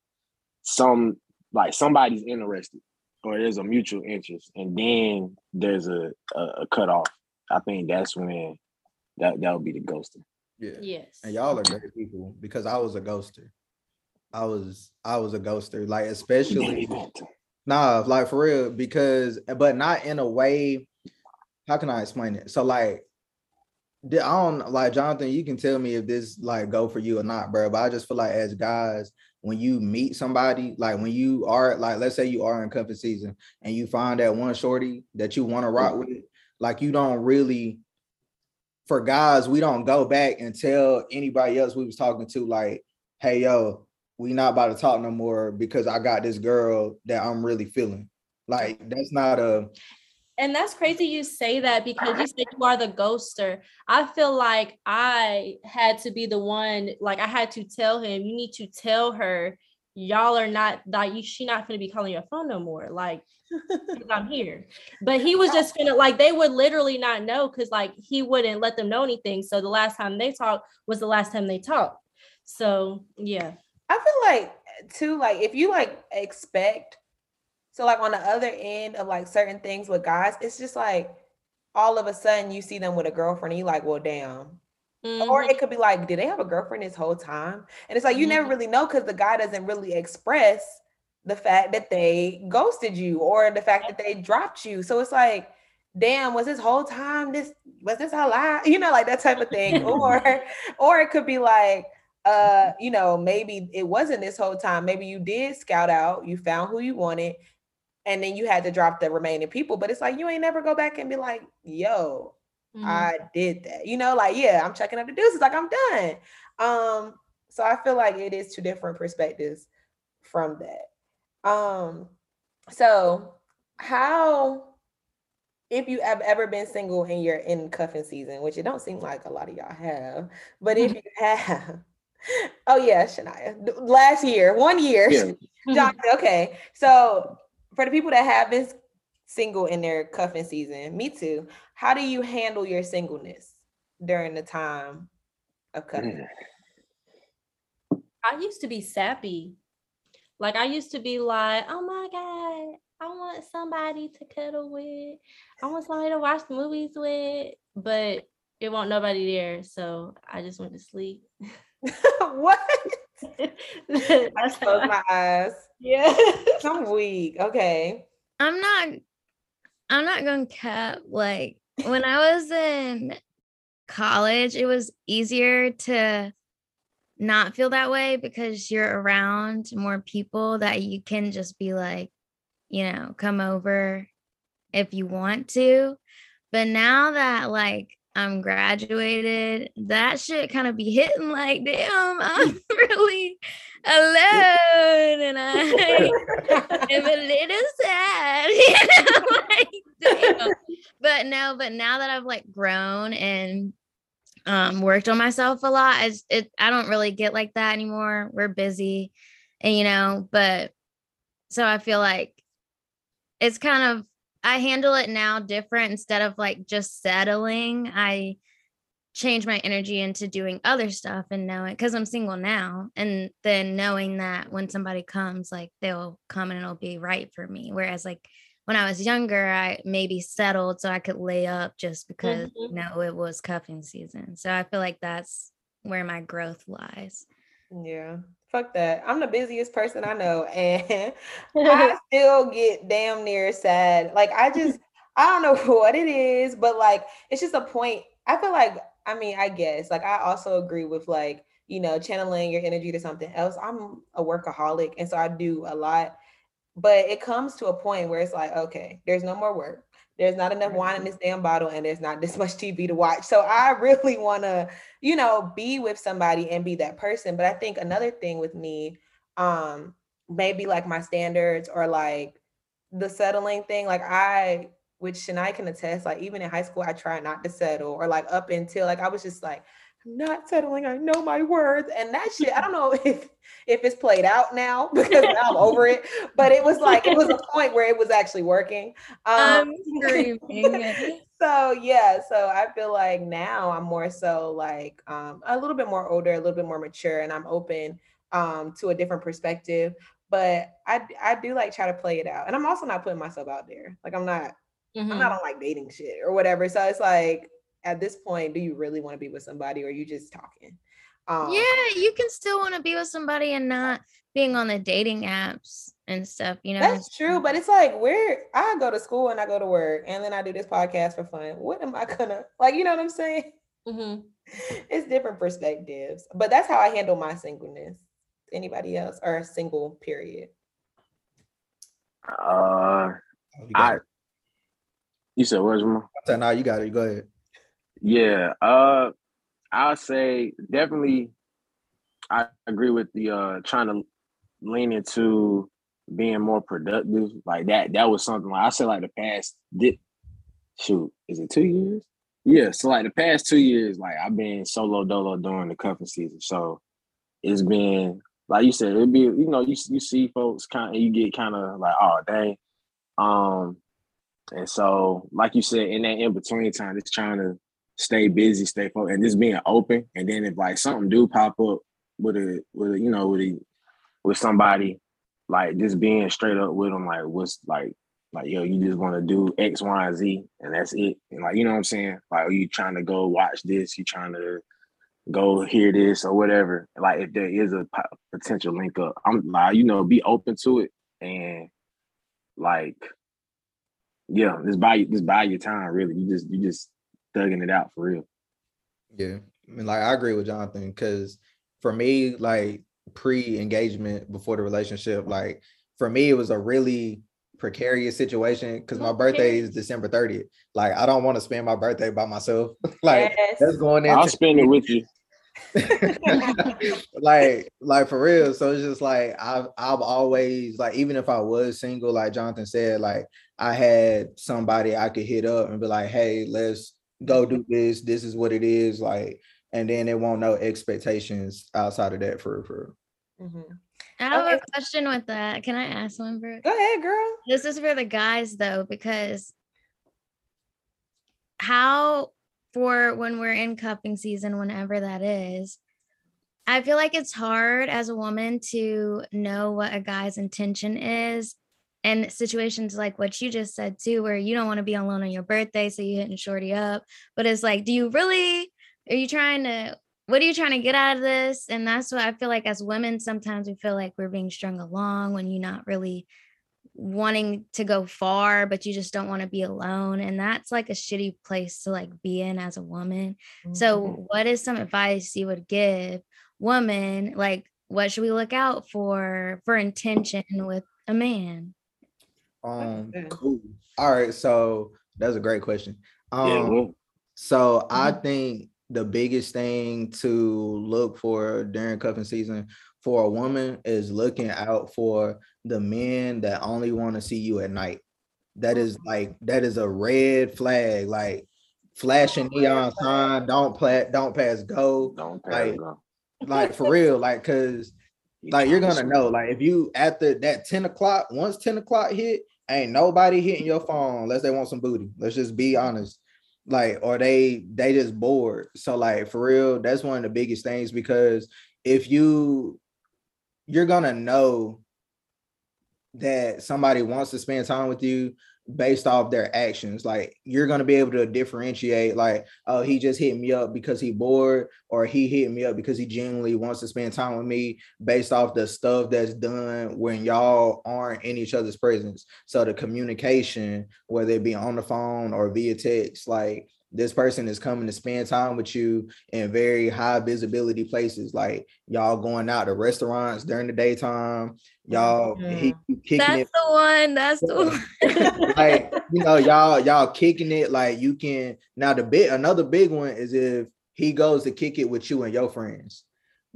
some like somebody's interested or there's a mutual interest, and then there's a a, a cutoff. I think that's when that that would be the ghosting. Yeah. Yes. And y'all are great people because I was a ghoster. I was I was a ghoster, like especially *laughs* nah, like for real, because but not in a way. How can I explain it? So like, I don't like Jonathan. You can tell me if this like go for you or not, bro. But I just feel like as guys, when you meet somebody, like when you are like, let's say you are in cuffing season and you find that one shorty that you want to rock mm-hmm. with, like you don't really. For guys, we don't go back and tell anybody else we was talking to, like, hey yo, we not about to talk no more because I got this girl that I'm really feeling. Like that's not a and that's crazy you say that because you said you are the ghoster. I feel like I had to be the one, like I had to tell him, you need to tell her, y'all are not like you she not gonna be calling your phone no more. Like I'm here. But he was just gonna like they would literally not know because like he wouldn't let them know anything. So the last time they talked was the last time they talked. So yeah. I feel like eh, too, like if you like expect, so like on the other end of like certain things with guys, it's just like all of a sudden you see them with a girlfriend, and you like, well, damn. Or Mhm. it could be like, did they have a girlfriend this whole time? And it's like you never Mhm. really know because the guy doesn't really express the fact that they ghosted you or the fact that they dropped you. So it's like, damn, was this whole time this was this a lie? *laughs* You know, like that type of thing. *laughs* or or it could be like, uh, you know, maybe it wasn't this whole time. Maybe you did scout out, you found who you wanted, and then you had to drop the remaining people. But it's like you ain't never go back and be like, yo, Mhm. I did that. You know, like, yeah, I'm checking up the deuces, like I'm done. Um, so I feel like it is two different perspectives from that. Um, so how if you have ever been single and you're in cuffing season, which it don't seem like a lot of y'all have, but if you have, *laughs* oh yeah, Shania, last year, one year, Yeah. *laughs* John, okay. So for the people that have been single in their cuffing season, me too. How do you handle your singleness during the time of cuffing? Mm. I used to be sappy. Like I used to be like, oh my God, I want somebody to cuddle with. I want somebody to watch movies with. But it won't nobody there, so I just went to sleep. *laughs* what? *laughs* I closed my eyes. Yeah. *laughs* I'm weak. Okay. I'm not I'm not gonna cap like when I was in college, it was easier to not feel that way because you're around more people that you can just be like, you know, come over if you want to. But now that like I'm graduated, that shit kind of be hitting like, damn, *laughs* I'm really alone and I *laughs* am a little sad. *laughs* You know, like. But no, but now that I've like grown and um worked on myself a lot, I just, it I don't really get like that anymore. We're busy, and you know, but so I feel like it's kind of I handle it now different instead of like just settling. I change my energy into doing other stuff and knowing because I'm single now and then knowing that when somebody comes like they'll come and it'll be right for me whereas like when I was younger I maybe settled so I could lay up just because you Mhm. know it was cuffing season so I feel like that's where my growth lies Yeah. Fuck that. I'm the busiest person I know. *laughs* And I *laughs* still get damn near sad. Like I just I don't know *laughs* what it is, but like it's just a point. I feel like I mean, I guess like I also agree with like, you know, channeling your energy to something else. I'm a workaholic and so I do a lot. But it comes to a point where it's like, okay, there's no more work. There's not enough wine in this damn bottle and there's not this *laughs* much TV to watch. So I really want to, you know, be with somebody and be that person. But I think another thing with me, um, maybe like my standards or like the settling thing, like I, which Shania can attest, like even in high school, I tried not to settle or like up until like I was just like, I'm not settling. I know my worth. And that shit, I don't know *laughs* if if it's played out now *laughs* because now I'm over it. But it was like it was a point where it was actually working. Um, *laughs* so yeah, so I feel like now I'm more so like um, a little bit more older, a little bit more mature, and I'm open um, to a different perspective. But I I do like try to play it out, and I'm also not putting myself out there. Like I'm not I'm Mhm. not on like dating shit or whatever. So it's like at this point, do you really want to be with somebody, or are you just talking? Um, yeah you can still want to be with somebody and not being on the dating apps and stuff you know That's true, but it's like where I go to school and I go to work, and then I do this podcast for fun. What am I gonna like? You know what I'm saying? Mhm. *laughs* it's different perspectives, but that's how I handle my singleness. Anybody else or single period? Uh, I. You said where's my? I said, nah, you got it. Go ahead. Yeah. Uh, I'll say definitely. I agree with the uh trying to lean into being more productive. Like that. That was something like I said. Like the past. Did shoot? Is it two years? Yeah. So like the past two years, like I've been solo dolo during the cuffing season. So it's been like you said. It'd be you know you you see folks kind of you get kind of like oh dang. Um, and so, like you said, in that in between time, just trying to stay busy, stay focused, and just being open. And then if like something do pop up with a with a, you know with a with somebody, like just being straight up with them, like what's like like yo, you just want to do X, Y, and Z, and that's it. And like you know what I'm saying? Like, are you trying to go watch this? You trying to go hear this or whatever? Like if there is a potential link up, I'm like you know be open to it and like yeah, just buy just buy your time. Really, you just you just thugging it out for real. Yeah, I mean, like I agree with Jonathan because for me, like pre-engagement before the relationship, like for me, it was a really precarious situation because my birthday is. December 30th. Like I don't want to spend my birthday by myself. *laughs* like Yes. that's going in. I'll spend it with you. *laughs* like like for real so it's just like i've i've always like even if i was single like jonathan said like i had somebody i could hit up and be like hey let's go do this this is what it is like and then there won't no expectations outside of that for for Mhm. I have Okay. a question with that. Can I ask one, Brooke? Go ahead, girl. This is for the guys though, because how for when we're in cuffing season, whenever that is, I feel like it's hard as a woman to know what a guy's intention is and situations like what you just said too, where you don't want to be alone on your birthday, so you hitting shorty up. But it's like, do you really? Are you trying to? What are you trying to get out of this? And that's what I feel like as women, sometimes we feel like we're being strung along when you're not really wanting to go far, but you just don't want to be alone. And that's like a shitty place to like be in as a woman. Mm-hmm. So, what is some advice you would give woman? Like, what should we look out for for intention with a man? Um, cool. All right, so that's a great question. Um, yeah, well. so mm-hmm. I think the biggest thing to look for during cuffing season for a woman is looking out for the men that only want to see you at night. That is like that is a red flag, like flashing neon sign. Don't play, don't pass go. Don't pass like, go. like for real, like because *laughs* like you're gonna know, like if you after that 10 o'clock, once 10 o'clock hit, ain't nobody hitting your phone unless they want some booty. Let's just be honest. Like, or they they just bored. So, like for real, that's one of the biggest things because if you you're gonna know that somebody wants to spend time with you based off their actions. Like you're gonna be able to differentiate, like, oh, he just hit me up because he bored, or he hit me up because he genuinely wants to spend time with me based off the stuff that's done when y'all aren't in each other's presence. So the communication, whether it be on the phone or via text, like this person is coming to spend time with you in very high visibility places like y'all going out to restaurants during the daytime y'all mm-hmm. he, kicking that's it. the one that's the one *laughs* like you know y'all y'all kicking it like you can now the big another big one is if he goes to kick it with you and your friends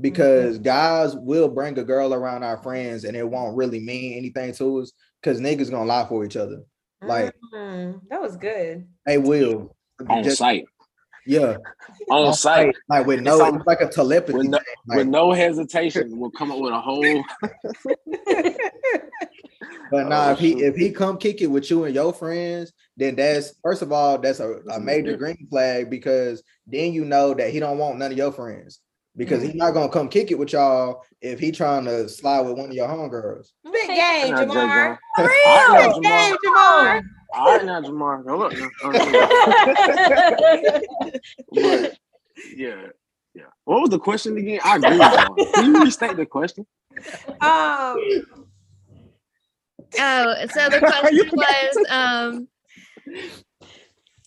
because mm-hmm. guys will bring a girl around our friends and it won't really mean anything to us because niggas gonna lie for each other like mm-hmm. that was good they will on just, site. Yeah, on, site, like with no, it's like a telepathy, with no, like, with no hesitation, we'll come up with a whole. *laughs* but nah, oh, if he if he come kick it with you and your friends, then that's first of all that's a, a mm-hmm. major green flag because then you know that he don't want none of your friends because he's mm-hmm. not gonna come kick it with y'all if he trying to slide with one of your homegirls. Big game, Jamar. Real big game, Jamar. All right now, Jamar. Hold up. but yeah, yeah. What was the question again? I agree. With Can you restate the question? Um. Oh, so the *laughs* question was um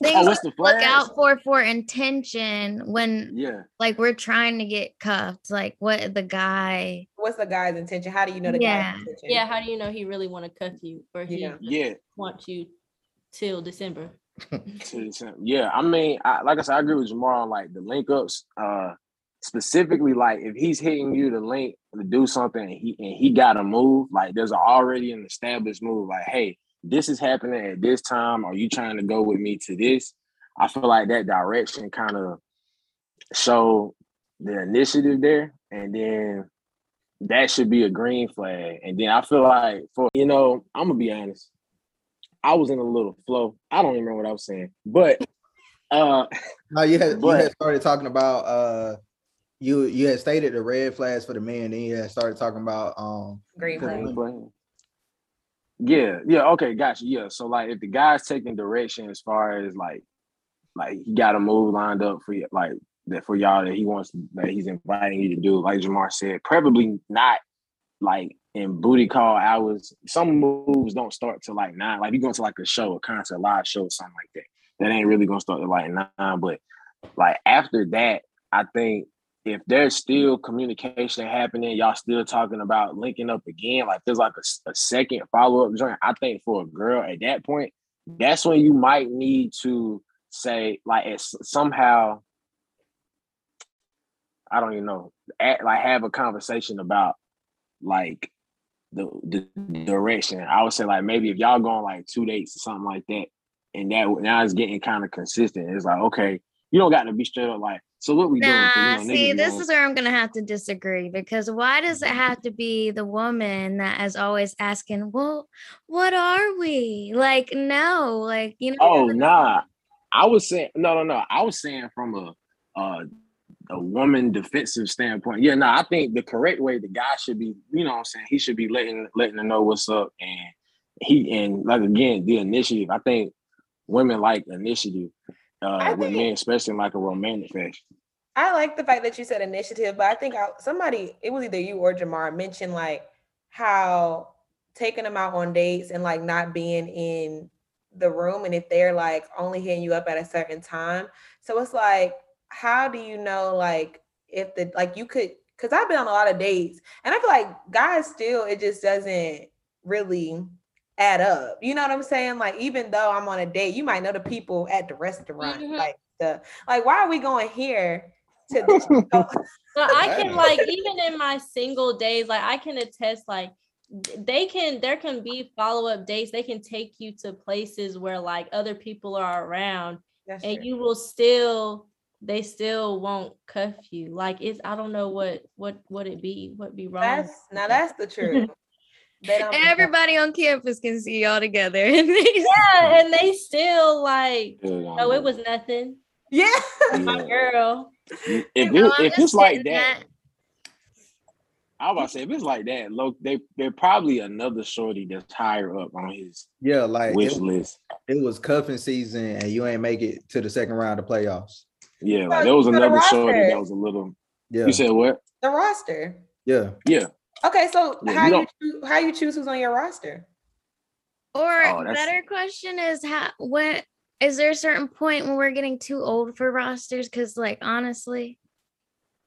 things oh, the look out for for intention when yeah like we're trying to get cuffed like what the guy what's the guy's intention how do you know the yeah. guy's intention yeah how do you know he really want to cuff you or he yeah, yeah. want you till December. yeah, I mean, I, like I said, I agree with Jamar on like the link ups. Uh, specifically, like if he's hitting you to link to do something and he and he got a move, like there's already an established move. Like, hey, this is happening at this time. Are you trying to go with me to this? I feel like that direction kind of show the initiative there, and then that should be a green flag. And then I feel like for you know, I'm gonna be honest. I was in a little flow. I don't even remember what I was saying, but uh *laughs* no, you had but, you had started talking about uh you you had stated the red flags for the man, then you had started talking about um green flag. Yeah, yeah, okay, gotcha. Yeah. So like if the guy's taking direction as far as like like he got a move lined up for you, like that for y'all that he wants that he's inviting you to do, like Jamar said, preferably not like in booty call hours. Some moves don't start till like nine. Like you going to like a show, a concert, live show, something like that. That ain't really gonna start till like nine. But like after that, I think if there's still communication happening, y'all still talking about linking up again, like there's like a, a second follow up joint. I think for a girl at that point, that's when you might need to say like it's somehow I don't even know, at, like have a conversation about like the the direction. I would say like maybe if y'all going like two dates or something like that, and that now it's getting kind of consistent. It's like okay, you don't got to be straight up like. So what we nah, doing? You know, see, this is where I'm gonna have to disagree because why does it have to be the woman that is always asking, "Well, what are we?" Like, no, like you know. Oh nah, I was saying no, no, no. I was saying from a uh a woman defensive standpoint. Yeah, no, I think the correct way the guy should be, you know what I'm saying, he should be letting letting her know what's up and he and like again the initiative. I think women like initiative uh, with think- men, especially in like a romantic fashion. I like the fact that you said initiative, but I think I, somebody, it was either you or Jamar, mentioned like how taking them out on dates and like not being in the room, and if they're like only hitting you up at a certain time. So it's like, how do you know like if the like you could? Because I've been on a lot of dates, and I feel like guys still it just doesn't really add up. You know what I'm saying? Like even though I'm on a date, you might know the people at the restaurant, Mhm. like the like why are we going here to this? *laughs* But I can like even in my single days, like I can attest like they can there can be follow-up dates. They can take you to places where like other people are around That's and true. you will still they still won't cuff you. Like it's I don't know what what would it be, what be wrong. That's now that's the truth. *laughs* They Everybody on campus can see y'all together. and *laughs* they- yeah, and they still like Yeah, oh it was nothing. Yeah. *laughs* My girl. If, it, I'm if it's like saying that, I was about to say if it's like that, look, they they're probably another shorty that's higher up on his Yeah, like wish it, list. it was cuffing season and you ain't make it to the second round of playoffs. Yeah, No, like there was you got a another shorty roster. that was a little. Yeah, You said what? The roster. yeah. Yeah, Okay, so Yeah, how you you, don't- choo- how you choose who's on your roster? Or Oh, better question is how when is there a certain point when we're getting too old for rosters? Because like honestly,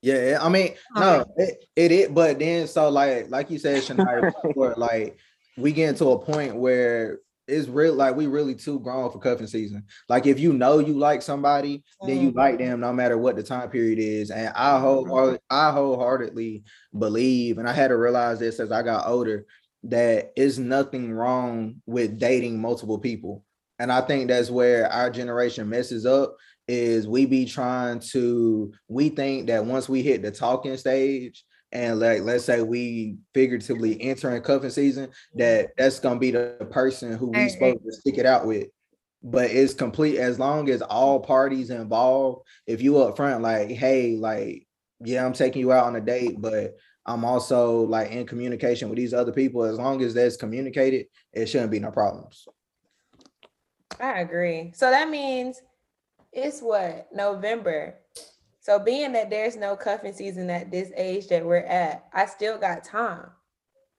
Yeah, I mean, no, it, it is, but then so like like you said, Shania, *laughs* before, like we get to a point where it's real like we really too grown for cuffing season. Like if you know you like somebody, then you like mm-hmm. them no matter what the time period is. And I mm-hmm. whole I wholeheartedly believe, and I had to realize this as I got older, that is nothing wrong with dating multiple people. And I think that's where our generation messes up is we be trying to we think that once we hit the talking stage and like let's say we figuratively enter in cuffing season that mm-hmm. that's gonna be the person who we supposed to stick it out with but it's complete as long as all parties involved if you up front like hey like yeah i'm taking you out on a date but i'm also like in communication with these other people as long as that's communicated it shouldn't be no problems I agree. So that means it's what November. So being that there's no cuffing season at this age that we're at, I still got time.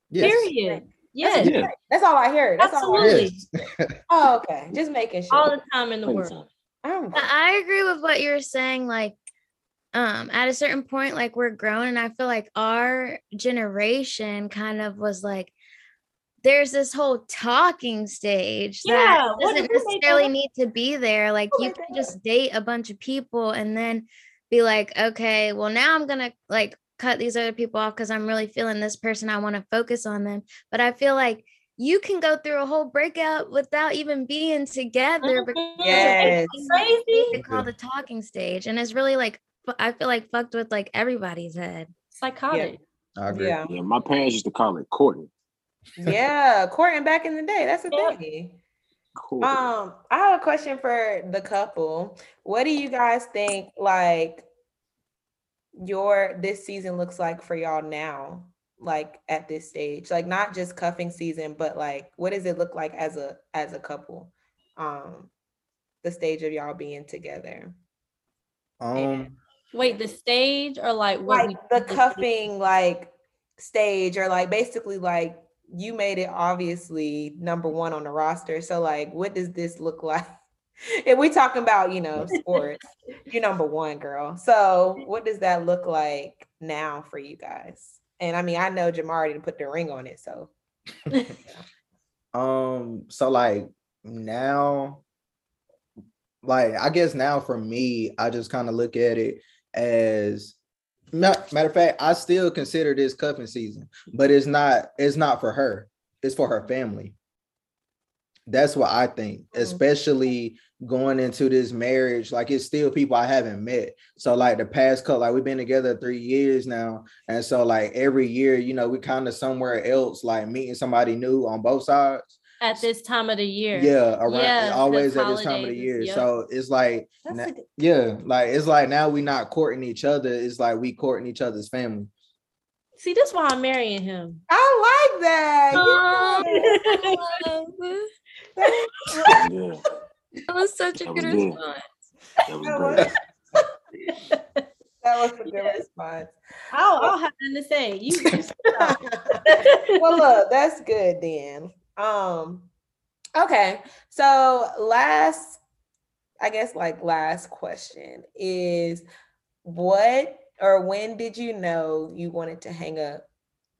yes Period. Yes. yeah. That's all I heard. That's all I heard. Absolutely. *laughs* Oh, okay. Just making sure. All the time in the world. time. I'm- I I agree with what you're saying. Like, um, at a certain point, like we're grown, and I feel like our generation kind of was like, there's this whole talking stage Yeah, that what- doesn't who made that necessarily need to be there. Like, Who you can that just date a bunch of people and then be like, okay, well, now I'm gonna like cut these other people off because I'm really feeling this person. I want to focus on them. But I feel like you can go through a whole breakout without even being together because Mhm. Yes. It's crazy. they call the talking stage and it's really like i feel like fucked with like everybody's head Psychotic. i agree Yeah. Yeah, my parents used to call it courting. Yeah. Courting back in the day. That's the Yep. thing. Courting. Um, I have a question for the couple. What do you guys think like your this season looks like for y'all now? Like at this stage, like not just cuffing season, but like what does it look like as a as a couple? Um, the stage of y'all being together. um Wait, the stage or like what Like we the cuffing like stage or like basically like you made it obviously number one on the roster. So like what does this look *laughs* like? If we're talking about, you know, sports, you're number one, girl. So what does that look like now for you guys? And I mean, I know Jamar didn't put the ring on it, so *laughs* Um, so like now, like I guess now for me, I just kind of look at it as matter of fact, I still consider this cuffing season, but it's not, it's not for her, it's for her family. That's what I think, Mm. especially going into this marriage. Like it's still people I haven't met. So like the past couple, like we've been together three years now. And so like every year, you know, we kind of somewhere else, like meeting somebody new on both sides. At this time of the year. Yeah, around Yeah, 'cause always at this time of the year. yep. So it's like that's na- a good- yeah, like it's like now we not courting each other. It's like we courting each other's family. See, this why I'm marrying him. I like that. Yeah. Yeah, that was such a That good response. that was great. that was a good Yes. response. I'll, I'll have nothing to say. You, you *laughs* well, look, that's good then. Um, okay. So last, I guess like last question is what or when did you know you wanted to hang up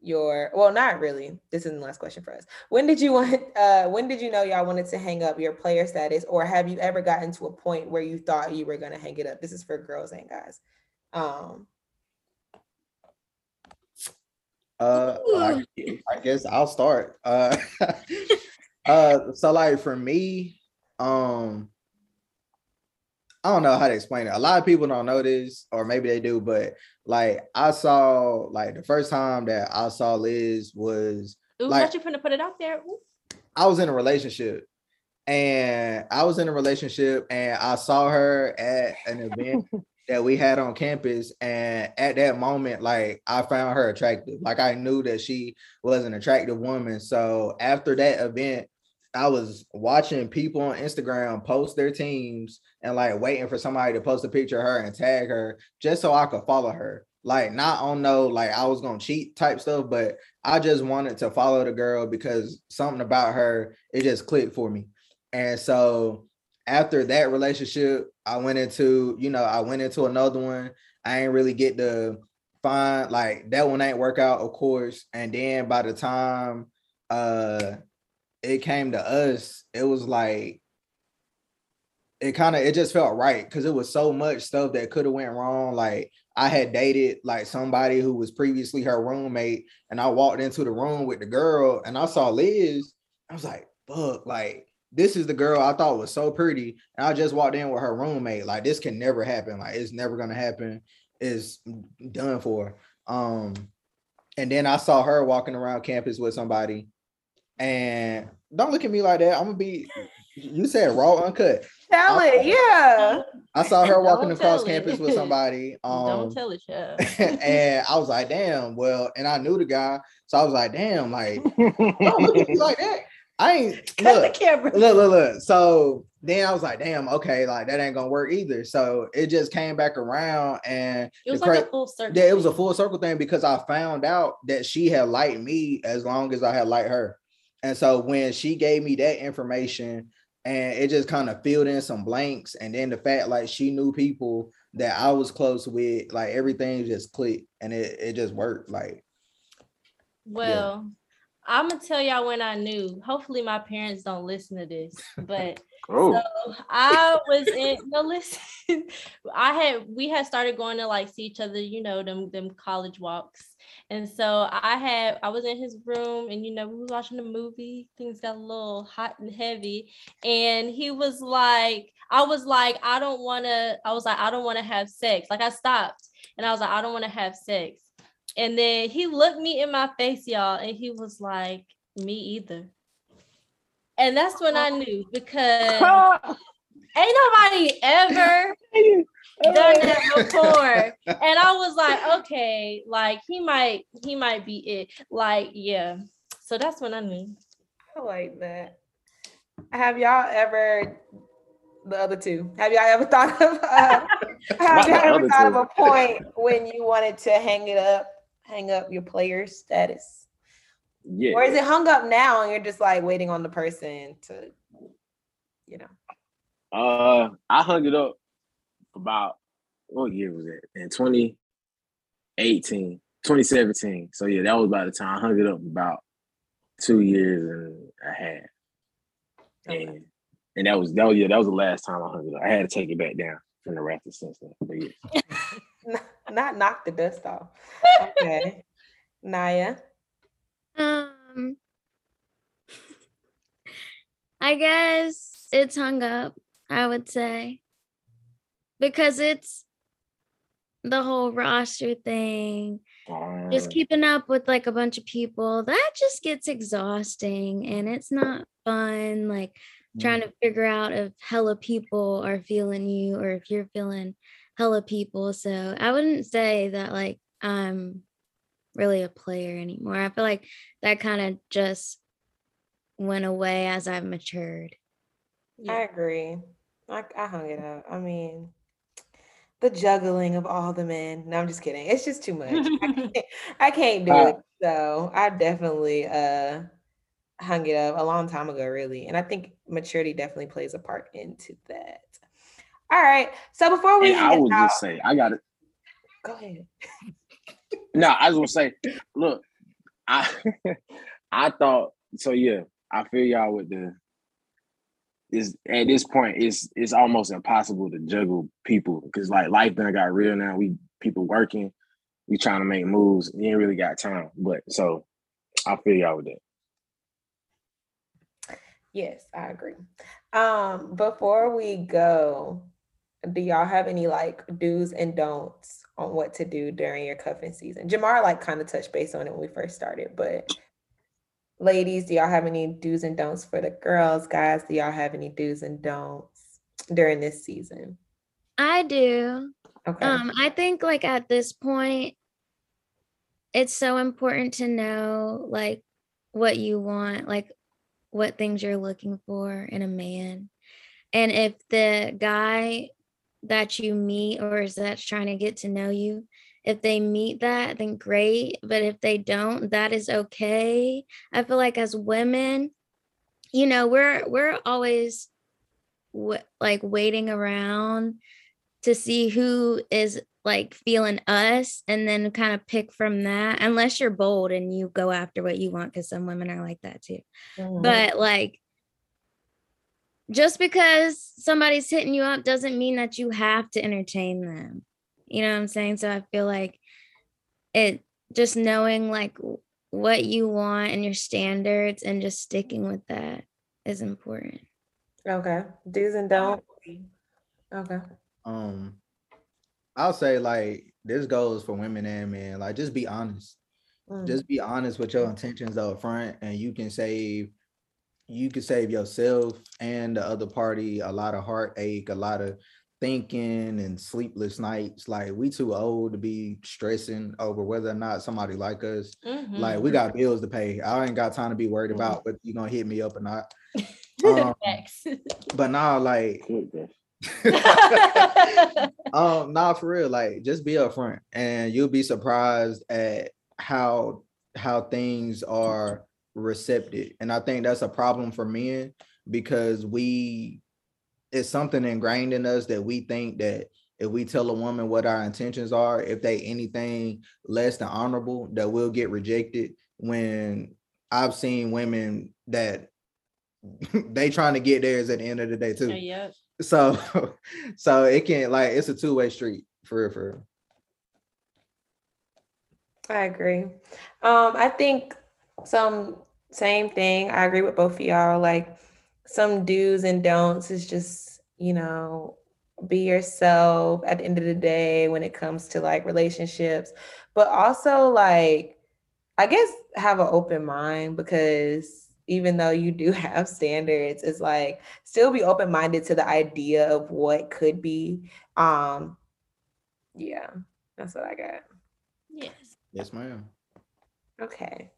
your well not really this isn't the last question for us when did you want *laughs* uh when did you know y'all wanted to hang up your player status or have you ever gotten to a point where you thought you were going to hang it up this is for girls and guys um Uh, I, I guess I'll start. Uh, *laughs* uh, so like for me, um, I don't know how to explain it. A lot of people don't know this, or maybe they do, but like I saw, like the first time that I saw Liz was Ooh, Like- you finna put it out there. Ooh. I was in a relationship, and I was in a relationship, and I saw her at an event *laughs* that we had on campus, and at that moment, like I found her attractive. Like I knew that she was an attractive woman. So after that event, I was watching people on Instagram post their teams and like waiting for somebody to post a picture of her and tag her just so I could follow her. Like not on no like I was gonna cheat type stuff, but I just wanted to follow the girl because something about her it just clicked for me. And so after that relationship, I went into, you know, I went into another one. I ain't really get to find like that one ain't work out, of course. And then by the time uh it came to us, it was like it kind of it just felt right because it was so much stuff that could have went wrong. Like I had dated like somebody who was previously her roommate, and I walked into the room with the girl and I saw Liz. I was like, fuck, like this is the girl I thought was so pretty. And I just walked in with her roommate. Like, this can never happen. Like, it's never gonna happen. It's done for. Um, and then I saw her walking around campus with somebody. And don't look at me like that. I'm gonna be you said raw uncut. tell it yeah I saw her walking across it. campus with *laughs* somebody. Um Don't tell it, child. *laughs* and I was like, damn, well, and I knew the guy, so I was like, damn, like, don't look at me like that. I ain't Cut the look, camera. look, look, look. So then I was like, damn, okay, like that ain't gonna work either. So it just came back around and It was the like a full circle. yeah, it was a full circle thing because I found out that she had liked me as long as I had liked her. And so when she gave me that information and it just kind of filled in some blanks, and then the fact like she knew people that I was close with, like everything just clicked and it, it just worked. Like, Well, I'm gonna tell y'all when I knew. Hopefully, my parents don't listen to this, but *laughs* Oh, so I was in. No, listen. *laughs* I had we had started going to like see each other. You know them them college walks, and so I had I was in his room, and you know we was watching the movie. Things got a little hot and heavy, and he was like, I was like, I don't want to. I was like, I don't want to have sex. Like I stopped, and I was like, I don't want to have sex. And then he looked me in my face, y'all, and he was like, Me either. And that's when I knew because *laughs* ain't nobody ever done that before. And I was like, okay, like he might, he might be it. Like, yeah. So that's when I knew. I like that. Have y'all ever the other two? Have y'all ever *laughs* thought of uh, *laughs* have y'all ever thought two. of a point when you wanted to hang it up, hang up your player status? yeah. Or is it hung up now and you're just like waiting on the person to, you know? Uh, I hung it up about what year was that? In 2018, 2017. So yeah, that was about the time I hung it up about two years and a half. Okay. And and that was that was yeah, that was the last time I hung it up. I had to take it back down from the rafters since then. But yeah. *laughs* Not knock the dust off. Okay. Naya. Um, I guess it's hung up, I would say, because it's the whole roster thing, just keeping up with like a bunch of people. That just gets exhausting and it's not fun. Like trying to figure out if hella people are feeling you or if you're feeling hella people. So I wouldn't say that like I'm really a player anymore. I feel like that kind of just went away as I've matured. I agree. I, I hung it up. I mean, the juggling of all the men. No, I'm just kidding. It's just too much. I, *laughs* can't, I can't do Uh, it. So I definitely uh hung it up a long time ago, really. And I think maturity definitely plays a part into that. All right. So before we I would out, just say, I got it. go ahead. *laughs* No, I was gonna say, look, I *laughs* I thought so. Yeah, I feel y'all with the. Is at this point, it's it's almost impossible to juggle people because like life done got real now. We people working, we trying to make moves. You ain't really got time, but so I feel y'all with that. Yes, I agree. Um, before we go, do y'all have any like do's and don'ts on what to do during your cuffing season? Jamar like kind of touched base on it when we first started, but ladies, do y'all have any do's and don'ts for the girls? Guys, do y'all have any do's and don'ts during this season? I do. Okay. Um, I think like at this point, it's so important to know like what you want, like what things you're looking for in a man. And if the guy that you meet or is that trying to get to know you, if they meet that, then great. But if they don't, that is okay. I feel like as women, you know, we're we're always w- like waiting around to see who is like feeling us and then kind of pick from that unless you're bold and you go after what you want because some women are like that too Mhm. but like just because somebody's hitting you up doesn't mean that you have to entertain them you know what i'm saying so i feel like it just knowing like what you want and your standards and just sticking with that is important okay. Do's and don'ts. Okay. Um, I'll say like this goes for women and men. Like, just be honest. Mm. Just be honest with your intentions up front, and you can save. You can save yourself and the other party a lot of heartache, a lot of thinking and sleepless nights. Like we too old to be stressing over whether or not somebody like us. Like we got bills to pay. I ain't got time to be worried Mhm. about whether you gonna hit me up or not. *laughs* Um, but now, like Good, bro. *laughs* um, nah, for real. Like, just be upfront, and you'll be surprised at how how things are receptive. And I think that's a problem for men because we it's something ingrained in us that we think that if we tell a woman what our intentions are, if they anything less than honorable, that we'll get rejected. When I've seen women that *laughs* they trying to get theirs at the end of the day too yeah. so *laughs* so it can like it's a two-way street for real for real. I agree. Um, I think some same thing. I agree with both of y'all. Like some do's and don'ts is just, you know, be yourself at the end of the day when it comes to like relationships, but also like I guess have an open mind because even though you do *laughs* have standards, it's like still be open-minded to the idea of what could be. Um, yeah, that's what I got. Yes. yes ma'am Okay.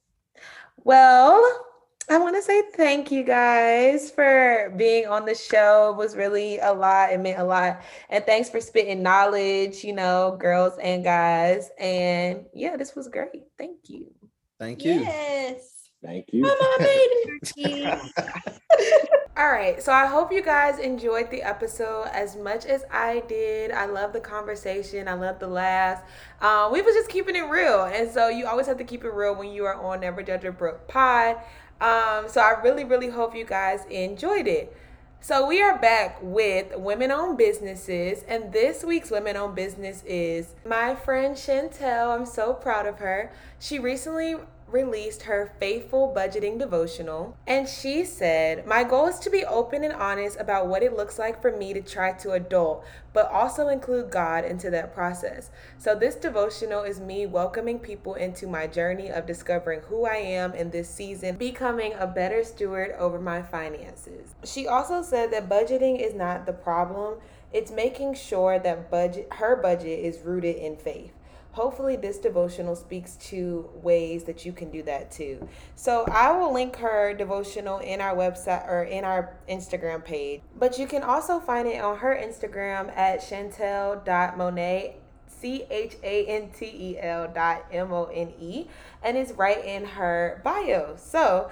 Well, I want to say thank you guys for being on the show. It was really a lot. It meant a lot. And thanks for spitting knowledge, you know, girls and guys. And yeah, this was great. Thank you. thank you Yes. Thank you. Mama made *laughs* it. *laughs* All right. So I hope you guys enjoyed the episode as much as I did. I love the conversation. I love the laughs. Um, we was just keeping it real. And so you always have to keep it real when you are on Never Judge a Brook Pod. Um, so I really, really hope you guys enjoyed it. So we are back with women owned businesses, and this week's women owned business is my friend Chantel. I'm so proud of her. She recently released her faithful budgeting devotional, and she said, My goal is to be open and honest about what it looks like for me to try to adult, but also include God into that process. So, this devotional is me welcoming people into my journey of discovering who I am in this season, becoming a better steward over my finances. She also said that budgeting is not the problem, it's making sure that budget her budget is rooted in faith. Hopefully this devotional speaks to ways that you can do that too. So I will link her devotional in our website or in our Instagram page, but you can also find it on her Instagram at chantel.monet. C H A N T E L dot M O N E, and it's right in her bio. So,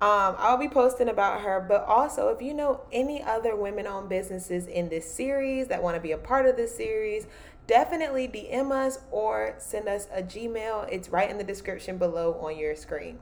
um, I'll be posting about her, but also if you know any other women owned businesses in this series that want to be a part of this series, definitely DM us or send us a Gmail. It's right in the description below on your screen.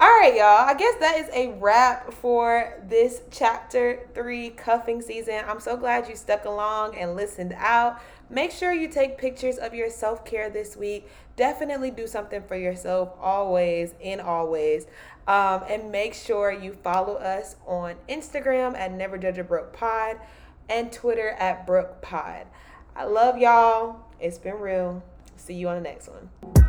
All right, y'all. I guess that is a wrap for this chapter three cuffing season. I'm so glad you stuck along and listened out. Make sure you take pictures of your self care this week. Definitely do something for yourself always, in always. Um, and make sure you follow us on Instagram at Never Judge a Brook Pod and Twitter at Brook Pod. I love y'all. It's been real. See you on the next one.